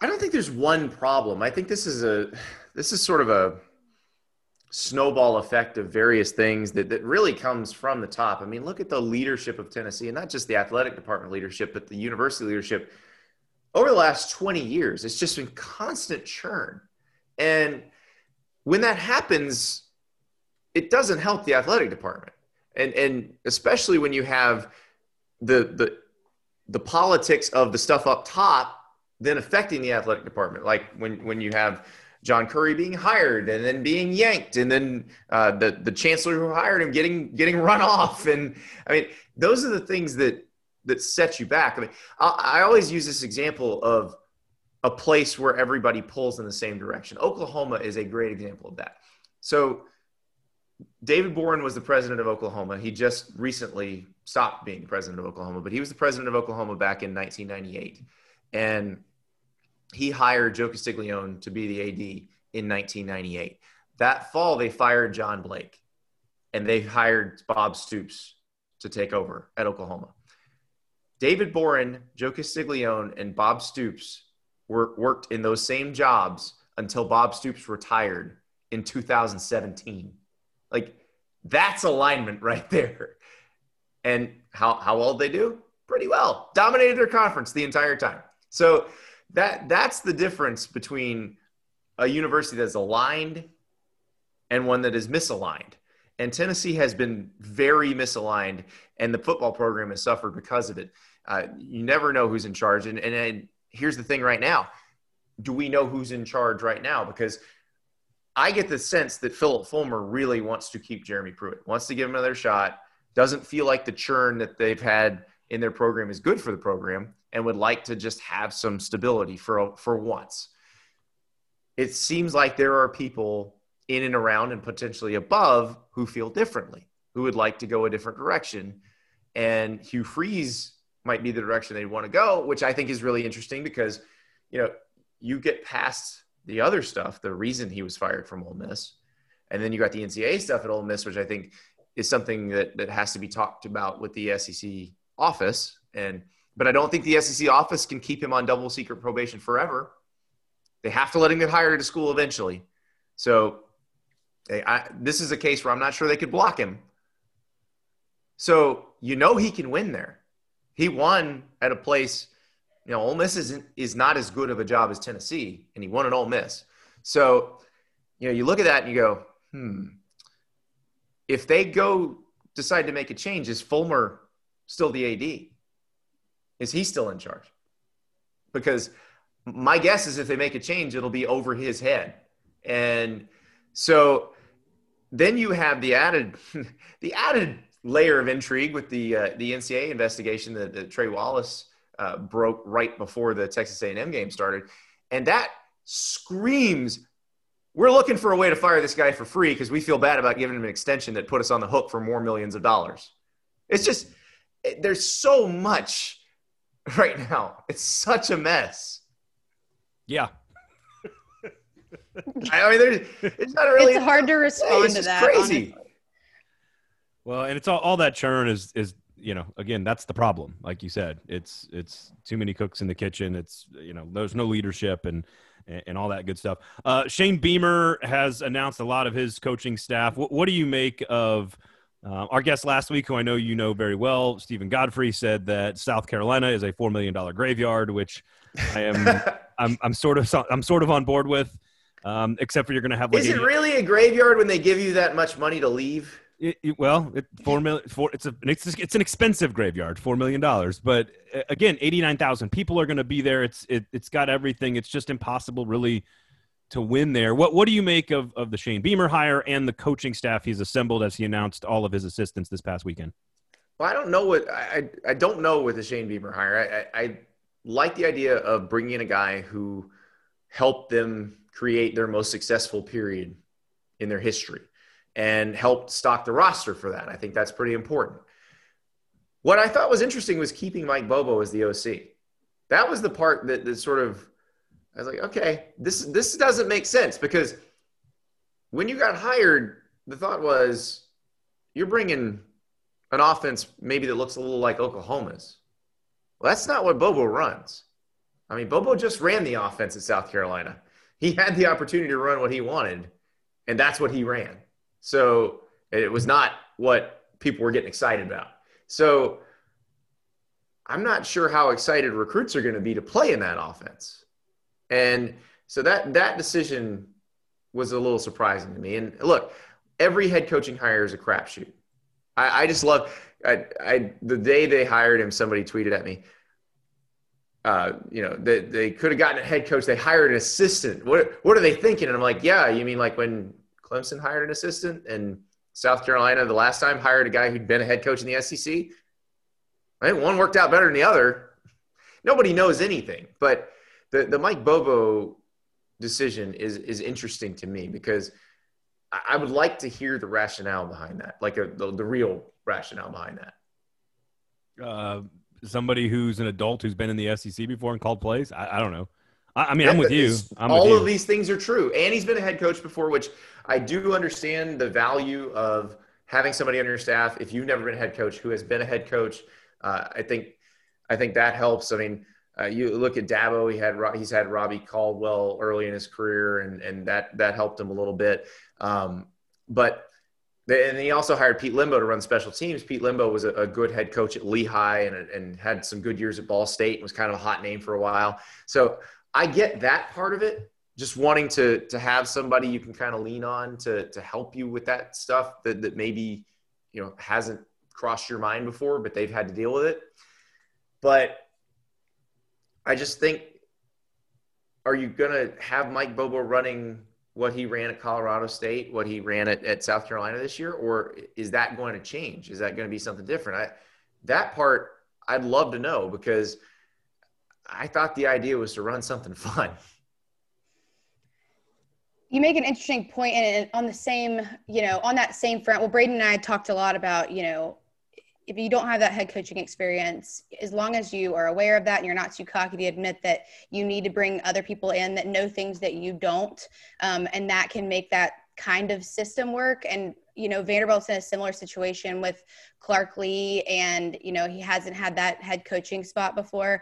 S3: I don't think there's one problem. I think this is a this is sort of a snowball effect of various things that, that really comes from the top. I mean, look at the leadership of Tennessee, and not just the athletic department leadership, but the university leadership over the last 20 years, it's just been constant churn. And when that happens, it doesn't help the athletic department. And, and especially when you have the, the, the politics of the stuff up top then affecting the athletic department. Like when, when you have John Currie being hired and then being yanked, and then uh, the the chancellor who hired him getting getting run off, and I mean those are the things that that sets you back. I mean, I, I always use this example of a place where everybody pulls in the same direction. Oklahoma is a great example of that. So David Boren was the president of Oklahoma. He just recently stopped being president of Oklahoma, but he was the president of Oklahoma back in 1998. And he hired Joe Castiglione to be the AD in 1998. That fall, they fired John Blake and they hired Bob Stoops to take over at Oklahoma. David Boren, Joe Castiglione, and Bob Stoops were, worked in those same jobs until Bob Stoops retired in 2017. Like that's alignment right there. And how how well did they do? Pretty well. Dominated their conference the entire time. So that that's the difference between a university that's aligned and one that is misaligned. And Tennessee has been very misaligned, and the football program has suffered because of it. Uh, you never know who's in charge. And, and, and here's the thing right now do we know who's in charge right now? Because I get the sense that Phillip Fulmer really wants to keep Jeremy Pruitt, wants to give him another shot, doesn't feel like the churn that they've had in their program is good for the program, and would like to just have some stability for, for once. It seems like there are people in and around and potentially above who feel differently, who would like to go a different direction. And Hugh Freeze might be the direction they want to go, which I think is really interesting because, you know, you get past the other stuff, the reason he was fired from Ole Miss, and then you got the NCAA stuff at Ole Miss, which I think is something that that has to be talked about with the SEC office. And but I don't think the SEC office can keep him on double secret probation forever. They have to let him get hired a school eventually. So I, this is a case where I'm not sure they could block him. So you know he can win there. He won at a place, you know, Ole Miss isn't, is not as good of a job as Tennessee, and he won at Ole Miss. So, you know, you look at that and you go, hmm, if they go decide to make a change, is Fulmer still the AD? Is he still in charge? Because my guess is if they make a change, it'll be over his head. And so then you have the added the added layer of intrigue with the uh, the NCAA investigation that, that Trey Wallace uh, broke right before the Texas A&M game started, and that screams we're looking for a way to fire this guy for free because we feel bad about giving him an extension that put us on the hook for more millions of dollars. It's just there's so much right now. It's such a mess.
S1: Yeah.
S3: I mean, there's, it's not really.
S2: It's hard to respond
S3: it's
S2: to that.
S3: It's crazy.
S2: honestly.
S1: Well, and it's all, all that churn is is you know again that's the problem. Like you said, it's it's too many cooks in the kitchen. It's you know there's no leadership and and, and all that good stuff. Uh, Shane Beamer has announced a lot of his coaching staff. What, what do you make of? Uh, our guest last week, who I know you know very well, Stephen Godfrey, said that South Carolina is a four million dollar graveyard, which I am I'm, I'm sort of I'm sort of on board with. Um, except for you're going to have like
S3: Is it
S1: a-
S3: really a graveyard when they give you that much money to leave?
S1: It, it- well, it, four million. Four, it's a it's, it's an expensive graveyard, four million dollars. But uh, again, eighty nine thousand people are going to be there. It's it, it's got everything. It's just impossible, really, to win there. What what do you make of of the Shane Beamer hire and the coaching staff he's assembled as he announced all of his assistants this past weekend?
S3: Well, I don't know what I I don't know with the Shane Beamer hire. I, I, I like the idea of bringing in a guy who helped them create their most successful period in their history and helped stock the roster for that. I think that's pretty important. What I thought was interesting was keeping Mike Bobo as the OC. That was the part that, that sort of I was like, okay, this this doesn't make sense because when you got hired, the thought was you're bringing an offense maybe that looks a little like Oklahoma's. Well, that's not what Bobo runs. I mean, Bobo just ran the offense at South Carolina. He had the opportunity to run what he wanted, and that's what he ran. So it was not what people were getting excited about. So I'm not sure how excited recruits are going to be to play in that offense. And so that that decision was a little surprising to me. And look, every head coaching hire is a crapshoot. I, I just love I, I the day they hired him, somebody tweeted at me. Uh, you know, they, they could have gotten a head coach. They hired an assistant. What what are they thinking? And I'm like, yeah, you mean like when Clemson hired an assistant and South Carolina the last time hired a guy who'd been a head coach in the SEC? I think one worked out better than the other. Nobody knows anything, but the the Mike Bobo decision is is interesting to me because I would like to hear the rationale behind that, like a, the, the real rationale behind that.
S1: Uh, somebody who's an adult who's been in the SEC before and called plays. I, I don't know. I, I mean, I'm with you. I'm
S3: all
S1: with you.
S3: of these things are true, and he's been a head coach before, which I do understand the value of having somebody on your staff. If you've never been a head coach who has been a head coach, uh, I think I think that helps. I mean, uh, you look at Dabo; he had he's had Robbie Caldwell early in his career, and and that that helped him a little bit. Um, but and he also hired Pete Lembo to run special teams. Pete Lembo was a, a good head coach at Lehigh and, and had some good years at Ball State and was kind of a hot name for a while. So I get that part of it. Just wanting to to have somebody you can kind of lean on to to help you with that stuff that that maybe you know hasn't crossed your mind before, but they've had to deal with it. But I just think, are you to have Mike Bobo running what he ran at Colorado State, what he ran at, at South Carolina this year, or is that going to change? Is that going to be something different? I, that part I'd love to know because I thought the idea was to run something fun.
S2: You make an interesting point, and on the same, you know, on that same front. Well, Braden and I talked a lot about, you know, if you don't have that head coaching experience, as long as you are aware of that and you're not too cocky to admit that you need to bring other people in that know things that you don't, um, and that can make that kind of system work. And you know, Vanderbilt's in a similar situation with Clark Lea, and you know, he hasn't had that head coaching spot before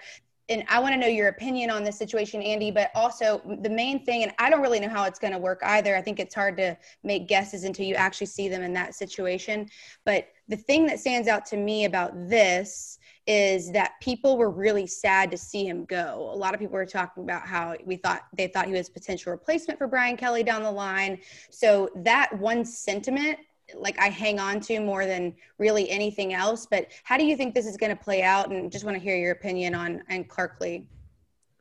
S2: and I want to know your opinion on this situation, Andy, but also the main thing, and I don't really know how it's going to work either. I think it's hard to make guesses until you actually see them in that situation. But the thing that stands out to me about this is that people were really sad to see him go. A lot of people were talking about how we thought they thought he was potential replacement for Brian Kelly down the line. So that one sentiment like I hang on to more than really anything else. But how do you think this is going to play out? And just want to hear your opinion on and Clark Lea.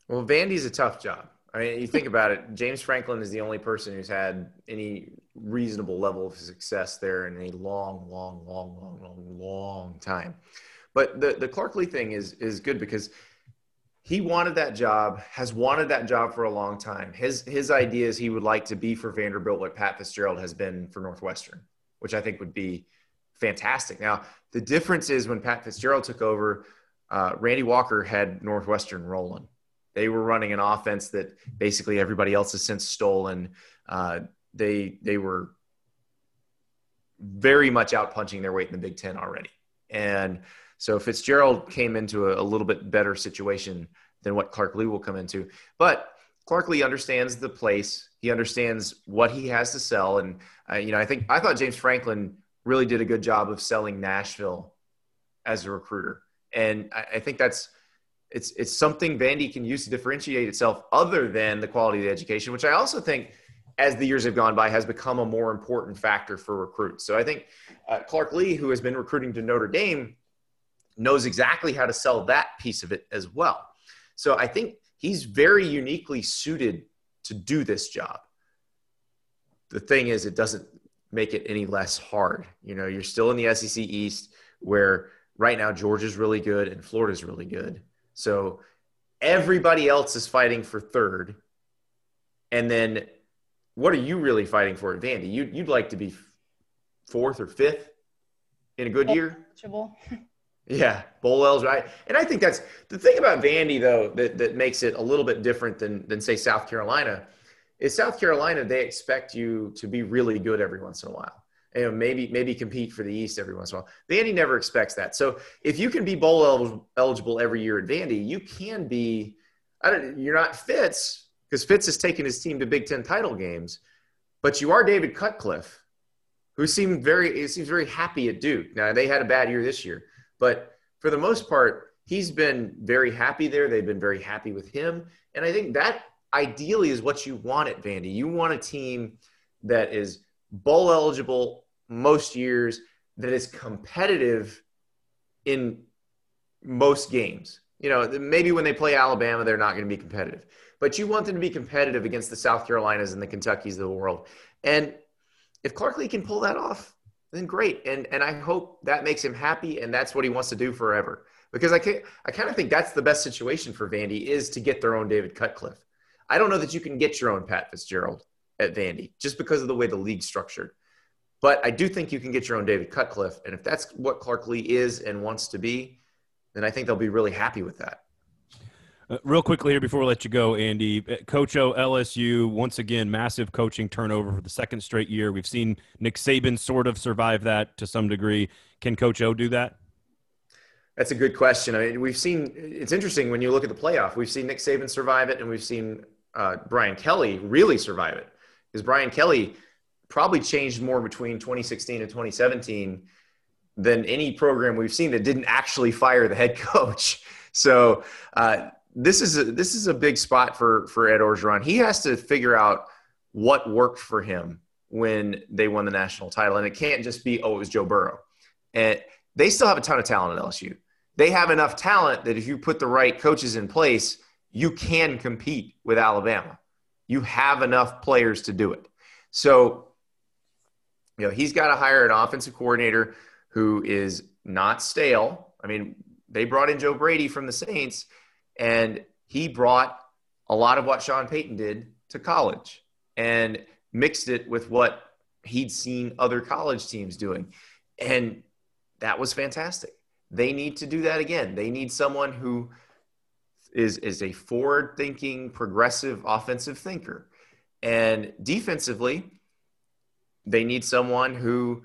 S3: Well, Vandy's a tough job. I mean, you think about it. James Franklin is the only person who's had any reasonable level of success there in a long, long, long, long, long, long time. But the the Clark Lea thing is is good because he wanted that job, has wanted that job for a long time. His his idea is he would like to be for Vanderbilt what Pat Fitzgerald has been for Northwestern which I think would be fantastic. Now, the difference is when Pat Fitzgerald took over, uh, Randy Walker had Northwestern rolling. They were running an offense that basically everybody else has since stolen. Uh, they they were very much out punching their weight in the Big Ten already, and so Fitzgerald came into a, a little bit better situation than what Clark Lea will come into. But Clark Lea understands the place. He understands what he has to sell, and uh, you know, I think I thought James Franklin really did a good job of selling Nashville as a recruiter, and I, I think that's it's it's something Vandy can use to differentiate itself, other than the quality of the education, which I also think, as the years have gone by, has become a more important factor for recruits. So I think uh, Clark Lea, who has been recruiting to Notre Dame, knows exactly how to sell that piece of it as well. So I think he's very uniquely suited to do this job. The thing is, it doesn't make it any less hard. You know, you're still in the SEC East where right now Georgia's really good and Florida's really good. So everybody else is fighting for third. And then what are you really fighting for at Vandy? You'd, you'd like to be fourth or fifth in a good year? Yeah, bowl eligible. Right? And I think that's the thing about Vandy though that, that makes it a little bit different than than say South Carolina is South Carolina they expect you to be really good every once in a while. And maybe maybe compete for the East every once in a while. Vandy never expects that. So if you can be bowl eligible every year at Vandy, you can be. I don't. You're not Fitz because Fitz has taken his team to Big Ten title games, but you are David Cutcliffe, who seemed very seems very happy at Duke. Now they had a bad year this year but for the most part, he's been very happy there. They've been very happy with him. And I think that ideally is what you want at Vandy. You want a team that is bowl eligible most years, that is competitive in most games. You know, maybe when they play Alabama, they're not going to be competitive, but you want them to be competitive against the South Carolinas and the Kentuckys of the world. And if Clark Lea can pull that off, then great. And and I hope that makes him happy and that's what he wants to do forever. Because I can I kind of think that's the best situation for Vandy is to get their own David Cutcliffe. I don't know that you can get your own Pat Fitzgerald at Vandy just because of the way the league's structured. But I do think you can get your own David Cutcliffe. And if that's what Clark Lea is and wants to be, then I think they'll be really happy with that.
S1: Uh, real quickly here before we let you go, Andy, uh, Coach O, LSU, once again, massive coaching turnover for the second straight year. We've seen Nick Saban sort of survive that to some degree. Can Coach O do that?
S3: That's a good question. I mean, we've seen it's interesting when you look at the playoff. We've seen Nick Saban survive it, and we've seen uh, Brian Kelly really survive it because Brian Kelly probably changed more between 2016 and 2017 than any program we've seen that didn't actually fire the head coach. So uh, this is a, this is a big spot for for Ed Orgeron. He has to figure out what worked for him when they won the national title, and it can't just be oh it was Joe Burrow. And they still have a ton of talent at LSU. They have enough talent that if you put the right coaches in place, you can compete with Alabama. You have enough players to do it. So, you know, he's got to hire an offensive coordinator who is not stale. I mean, they brought in Joe Brady from the Saints and he brought a lot of what Sean Payton did to college and mixed it with what he'd seen other college teams doing. And that was fantastic. They need to do that again. They need someone who is, is a forward thinking, progressive offensive thinker. And defensively, they need someone who,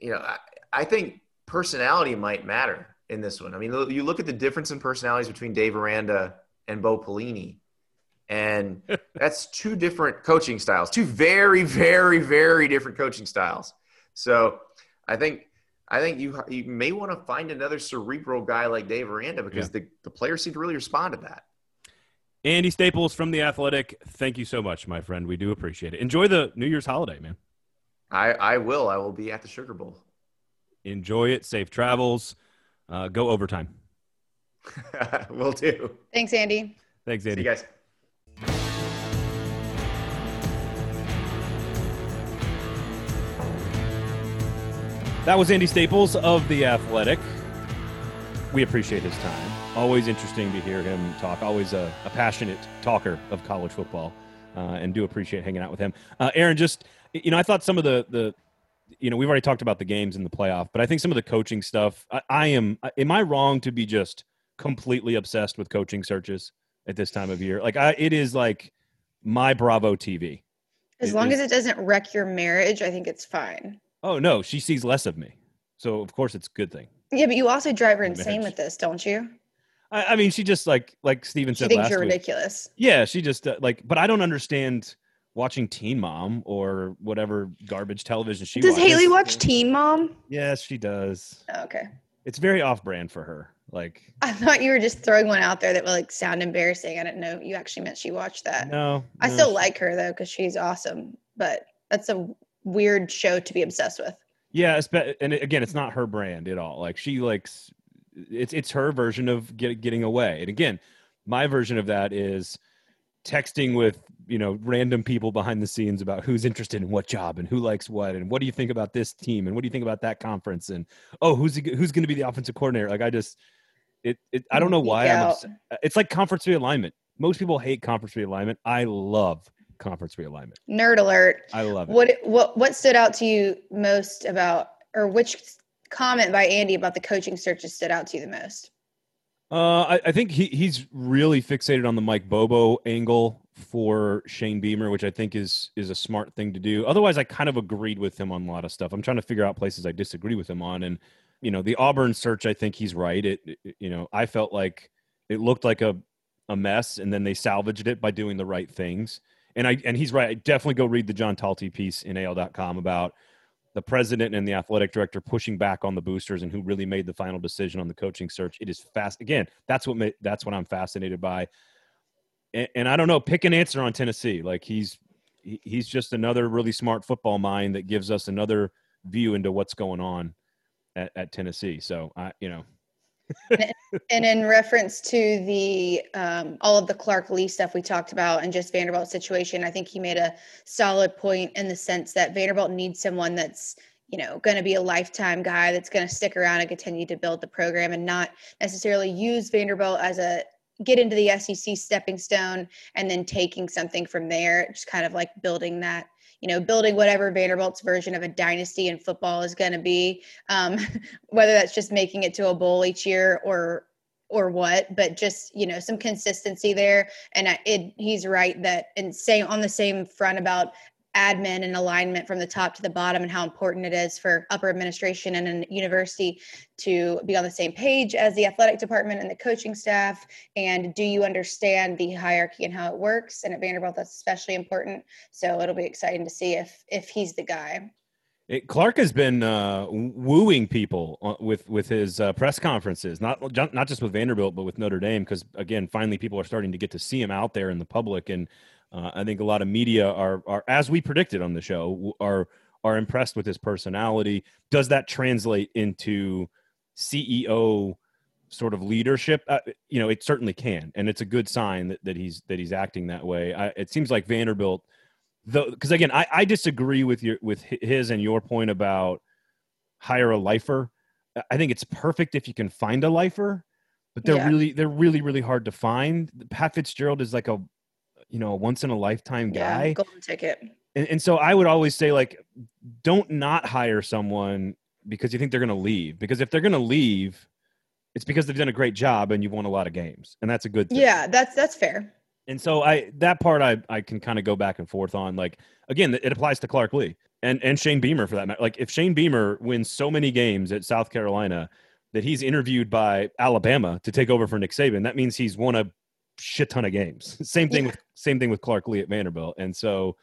S3: you know, I, I think personality might matter in this one. I mean, you look at the difference in personalities between Dave Aranda and Bo Pelini, and that's two different coaching styles, two very, very, very different coaching styles. So I think I think you you may want to find another cerebral guy like Dave Aranda because yeah. the, the players seem to really respond to that.
S1: Andy Staples from The Athletic, thank you so much, my friend. We do appreciate it. Enjoy the New Year's holiday, man.
S3: I, I will. I will be at the Sugar Bowl.
S1: Enjoy it. Safe travels. Uh, go overtime.
S3: will do.
S2: Thanks, Andy.
S1: Thanks, Andy.
S3: See you guys.
S1: That was Andy Staples of The Athletic. We appreciate his time. Always interesting to hear him talk. Always a, a passionate talker of college football, uh, and do appreciate hanging out with him. Uh, Aaron, just you know, I thought some of the the you know we've already talked about the games in the playoff, but I think some of the coaching stuff. I, I am. Am I wrong to be just completely obsessed with coaching searches at this time of year? Like, I it is like my Bravo TV.
S2: As long as it doesn't wreck your marriage, I think it's fine.
S1: Oh no, she sees less of me. So of course it's a good thing.
S2: Yeah, but you also drive her insane with this, don't you?
S1: I, I mean, she just like like Steven
S2: said.
S1: She
S2: thinks you're week, ridiculous.
S1: Yeah, she just uh, like, but I don't understand watching Teen Mom or whatever garbage television she
S2: does.
S1: Watches.
S2: Haley watch Teen Mom?
S1: Yes, she does.
S2: Oh, okay.
S1: It's very off-brand for her. Like
S2: I thought you were just throwing one out there that would like sound embarrassing. I didn't know you actually meant she watched that.
S1: No,
S2: I still like her though because she's awesome. But that's a weird show to be obsessed with.
S1: Yeah, and again, it's not her brand at all. Like she likes, it's it's her version of get, getting away. And again, my version of that is texting with you know random people behind the scenes about who's interested in what job and who likes what and what do you think about this team and what do you think about that conference and oh who's who's going to be the offensive coordinator. Like I just it, it I don't know why I'm. it's like conference realignment. Most people hate conference realignment. I love conference realignment.
S2: Nerd alert.
S1: I love it.
S2: What what what stood out to you most about or which comment by Andy about the coaching searches stood out to you the most?
S1: Uh, I, I, think he, he's really fixated on the Mike Bobo angle for Shane Beamer, which I think is is a smart thing to do. Otherwise, I kind of agreed with him on a lot of stuff. I'm trying to figure out places I disagree with him on, and you know, the Auburn search. I think he's right. It, it you know, I felt like it looked like a a mess, and then they salvaged it by doing the right things and I and he's right. I Definitely go read the John Talty piece in AL.com about the president and the athletic director pushing back on the boosters and who really made the final decision on the coaching search. It is fast. Again, that's what that's what I'm fascinated by. And, and I don't know. Pick an answer on Tennessee. Like he's he's just another really smart football mind that gives us another view into what's going on at, at Tennessee. So I, you know,
S2: and in reference to the um, all of the Clark Lea stuff we talked about and just Vanderbilt's situation, I think he made a solid point in the sense that Vanderbilt needs someone that's you know going to be a lifetime guy that's going to stick around and continue to build the program and not necessarily use Vanderbilt as a get into the SEC stepping stone and then taking something from there, just kind of like building that you know, building whatever Vanderbilt's version of a dynasty in football is going to be, um, whether that's just making it to a bowl each year or or what, but just you know some consistency there. And it, he's right that and same on the same front about admin and alignment from the top to the bottom and how important it is for upper administration and a university to be on the same page as the athletic department and the coaching staff. And do you understand the hierarchy and how it works? And at vanderbilt that's especially important. So it'll be exciting to see if if he's the guy.
S1: It, Clark has been uh, wooing people with with his uh, press conferences, not not just with Vanderbilt, but with Notre Dame, because again, finally, people are starting to get to see him out there in the public, and uh, I think a lot of media are are as we predicted on the show are are impressed with his personality. Does that translate into CEO sort of leadership? Uh, you know, it certainly can, and it's a good sign that, that he's that he's acting that way. I, it seems like Vanderbilt, though, because again, I, I disagree with your with his and your point about hire a lifer. I think it's perfect if you can find a lifer, but they're yeah. really they're really really hard to find. Pat Fitzgerald is like a you know, once in a lifetime guy.
S2: Yeah, golden ticket.
S1: And, and so I would always say, like, don't not hire someone because you think they're going to leave. Because if they're going to leave, it's because they've done a great job and you've won a lot of games, and that's a good thing.
S2: Yeah, that's that's fair.
S1: And so I that part I I can kind of go back and forth on. Like again, it applies to Clark Lea and and Shane Beamer for that matter. Like if Shane Beamer wins so many games at South Carolina, that he's interviewed by Alabama to take over for Nick Saban, that means he's won a shit ton of games. same thing
S2: Yeah.
S1: with same thing with Clark Lea at Vanderbilt. And so,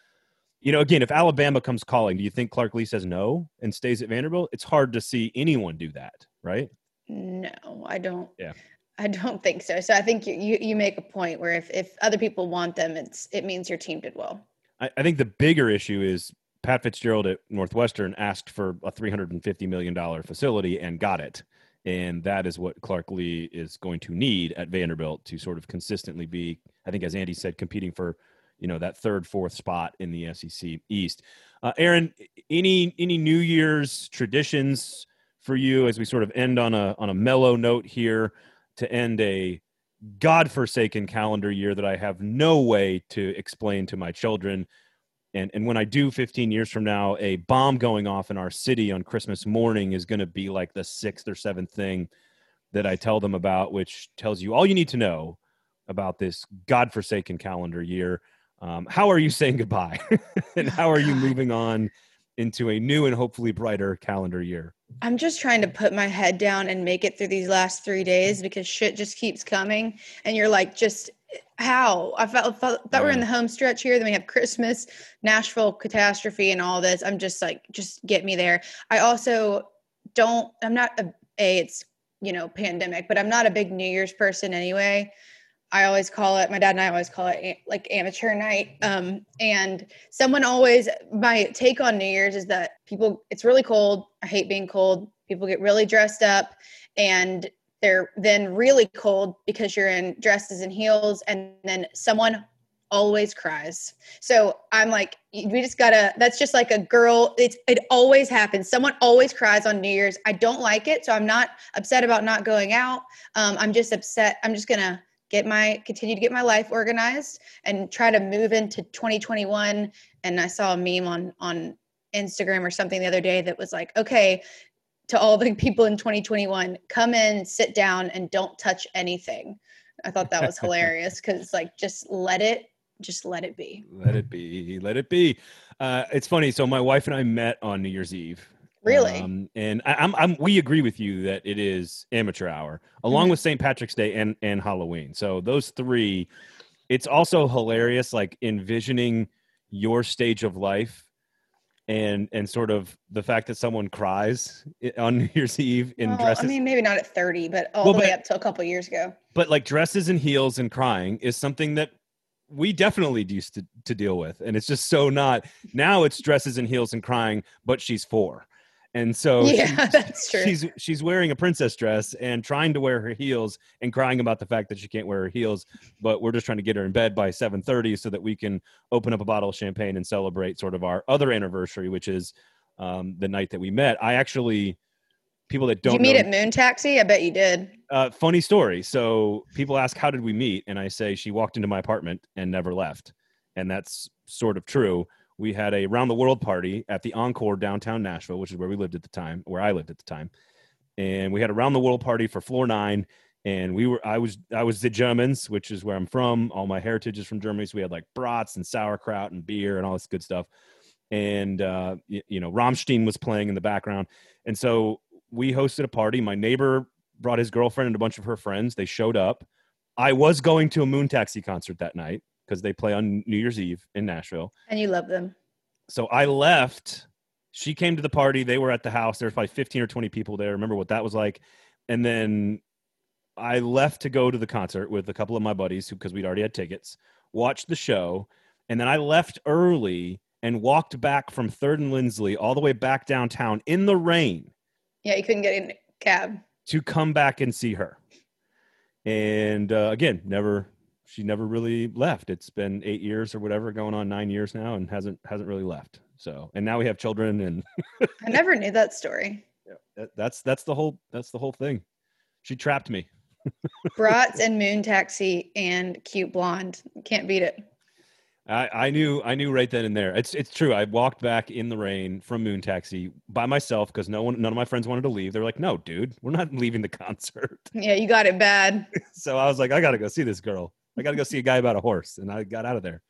S1: you know, again, if Alabama comes calling, do you think Clark Lea says no and stays at Vanderbilt? It's hard to see anyone do that, right?
S2: No, I don't.
S1: Yeah.
S2: I don't think so. So I think you, you you make a point where if if other people want them, it's it means your team did well.
S1: I, I think the bigger issue is Pat Fitzgerald at Northwestern asked for a $350 million facility and got it. And that is what Clark Lea is going to need at Vanderbilt to sort of consistently be, I think, as Andy said, competing for, you know, that third, fourth spot in the SEC East. Uh, Aaron, any any New Year's traditions for you as we sort of end on a on a mellow note here to end a godforsaken calendar year that I have no way to explain to my children. And and when I do 15 years from now, a bomb going off in our city on Christmas morning is going to be like the sixth or seventh thing that I tell them about, which tells you all you need to know about this godforsaken calendar year. Um, how are you saying goodbye, and how are you moving on into a new and hopefully brighter calendar year?
S2: I'm just trying to put my head down and make it through these last three days because shit just keeps coming, and you're like, just how? I felt, felt thought we're in the home stretch here. Then we have Christmas, Nashville catastrophe, and all this. I'm just like, just get me there. I also don't. I'm not a. a it's you know pandemic, but I'm not a big New Year's person anyway. I always call it. My dad and I always call it like amateur night. Um, and someone always my take on New Year's is that people. It's really cold. I hate being cold. People get really dressed up, and they're then really cold because you're in dresses and heels, and then someone always cries. So I'm like, we just gotta. That's just like a girl. It's it always happens. Someone always cries on New Year's. I don't like it, so I'm not upset about not going out. Um, I'm just upset. I'm just gonna get my continue to get my life organized and try to move into 2021. And I saw a meme on on Instagram or something the other day that was like, okay, to all the people in 2021, come in, sit down, and don't touch anything. I thought that was hilarious because like just let it, just let it be.
S1: Let it be. Let it be. Uh, it's funny. So my wife and I met on New Year's Eve.
S2: Really?
S1: Um, and I, I'm, I'm, we agree with you that it is amateur hour, along
S2: Mhm.
S1: with St. Patrick's Day and and Halloween. So those three, it's also hilarious, like envisioning your stage of life, and and sort of the fact that someone cries on New Year's Eve in
S2: Well,
S1: dresses.
S2: I mean, maybe not at 30, but all
S1: Well,
S2: the way
S1: but-
S2: up to a couple years ago.
S1: but like dresses and heels and crying is something that we definitely used to, to deal with and it's just so not now it's dresses and heels and crying but she's four and so she-
S2: yeah, that's true.
S1: she's she's wearing a princess dress and trying to wear her heels and crying about the fact that she can't wear her heels but we're just trying to get her in bed by 7.30 so that we can open up a bottle of champagne and celebrate sort of our other anniversary which is um, the night that we met i actually people that don't
S2: you meet
S1: know,
S2: at Moon Taxi? I bet you did.
S1: uh, funny story. So people ask, "How did we meet?" And I say, "She walked into my apartment and never left," and that's sort of true. We had a round the world party at the Encore downtown Nashville, which is where we lived at the time, where I lived at the time, and we had a round the world party for floor nine. And we were, I was, I was the Germans, which is where I'm from. All my heritage is from Germany, so we had like brats and sauerkraut and beer and all this good stuff. And uh, y- you know, Rammstein was playing in the background, and so we hosted a party. My neighbor brought his girlfriend and a bunch of her friends. They showed up. I was going to a Moon Taxi concert that night because they play on New Year's Eve in Nashville.
S2: And you love them.
S1: So I left. She came to the party. They were at the house. There was probably 15 or 20 people there. Remember what that was like. And then I left to go to the concert with a couple of my buddies because we'd already had tickets, watched the show. And then I left early and walked back from 3rd and Lindsley all the way back downtown in the rain
S2: Yeah, you couldn't get in a cab.
S1: to come back and see her. And uh, again, never she never really left. It's been eight years or whatever, going on nine years now, and hasn't hasn't really left. So, and now we have children, and
S2: I never knew that story.
S1: that, that's that's the whole that's the whole thing. She trapped me.
S2: Brats and Moon Taxi and Cute Blonde. Can't beat it.
S1: I, I knew I knew right then and there. It's it's true. I walked back in the rain from Moon Taxi by myself because no one none of my friends wanted to leave. They're like, "No, dude, we're not leaving the concert."
S2: Yeah, you got it bad.
S1: so I was like, "I got to go see this girl. I got to go see a guy about a horse," and I got out of there.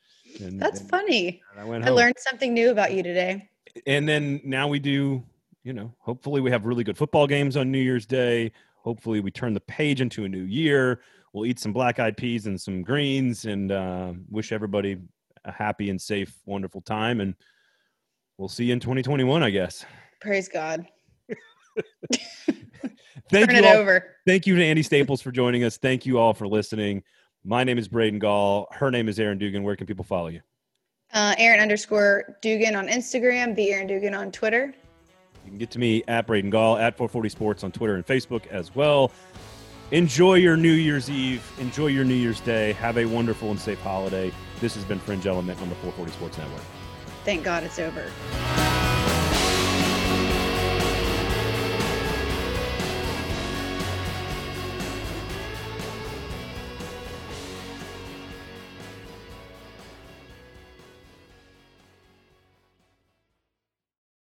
S1: And,
S2: That's
S1: and-
S2: funny.
S1: and I went
S2: I learned something new about you today.
S1: and then now we do you know hopefully we have really good football games on new year's day hopefully we turn the page into a new year. We'll eat some black eyed peas and some greens and uh, wish everybody a happy and safe, wonderful time. And we'll see you in 2021, I guess.
S2: Praise God.
S1: Thank
S2: Turn
S1: you
S2: it
S1: all.
S2: over.
S1: Thank you to Andy Staples for joining us. Thank you all for listening. My name is Braden Gall. Her name is Aaron Dugan. Where can people follow you?
S2: Uh, Aaron underscore Dugan on Instagram, the Aaron Dugan on Twitter.
S1: You can get to me at Braden Gall at 440 Sports on Twitter and Facebook as well. Enjoy your New Year's Eve. Enjoy your New Year's Day. Have a wonderful and safe holiday. This has been Fringe Element on the 440 Sports Network.
S2: Thank God it's over.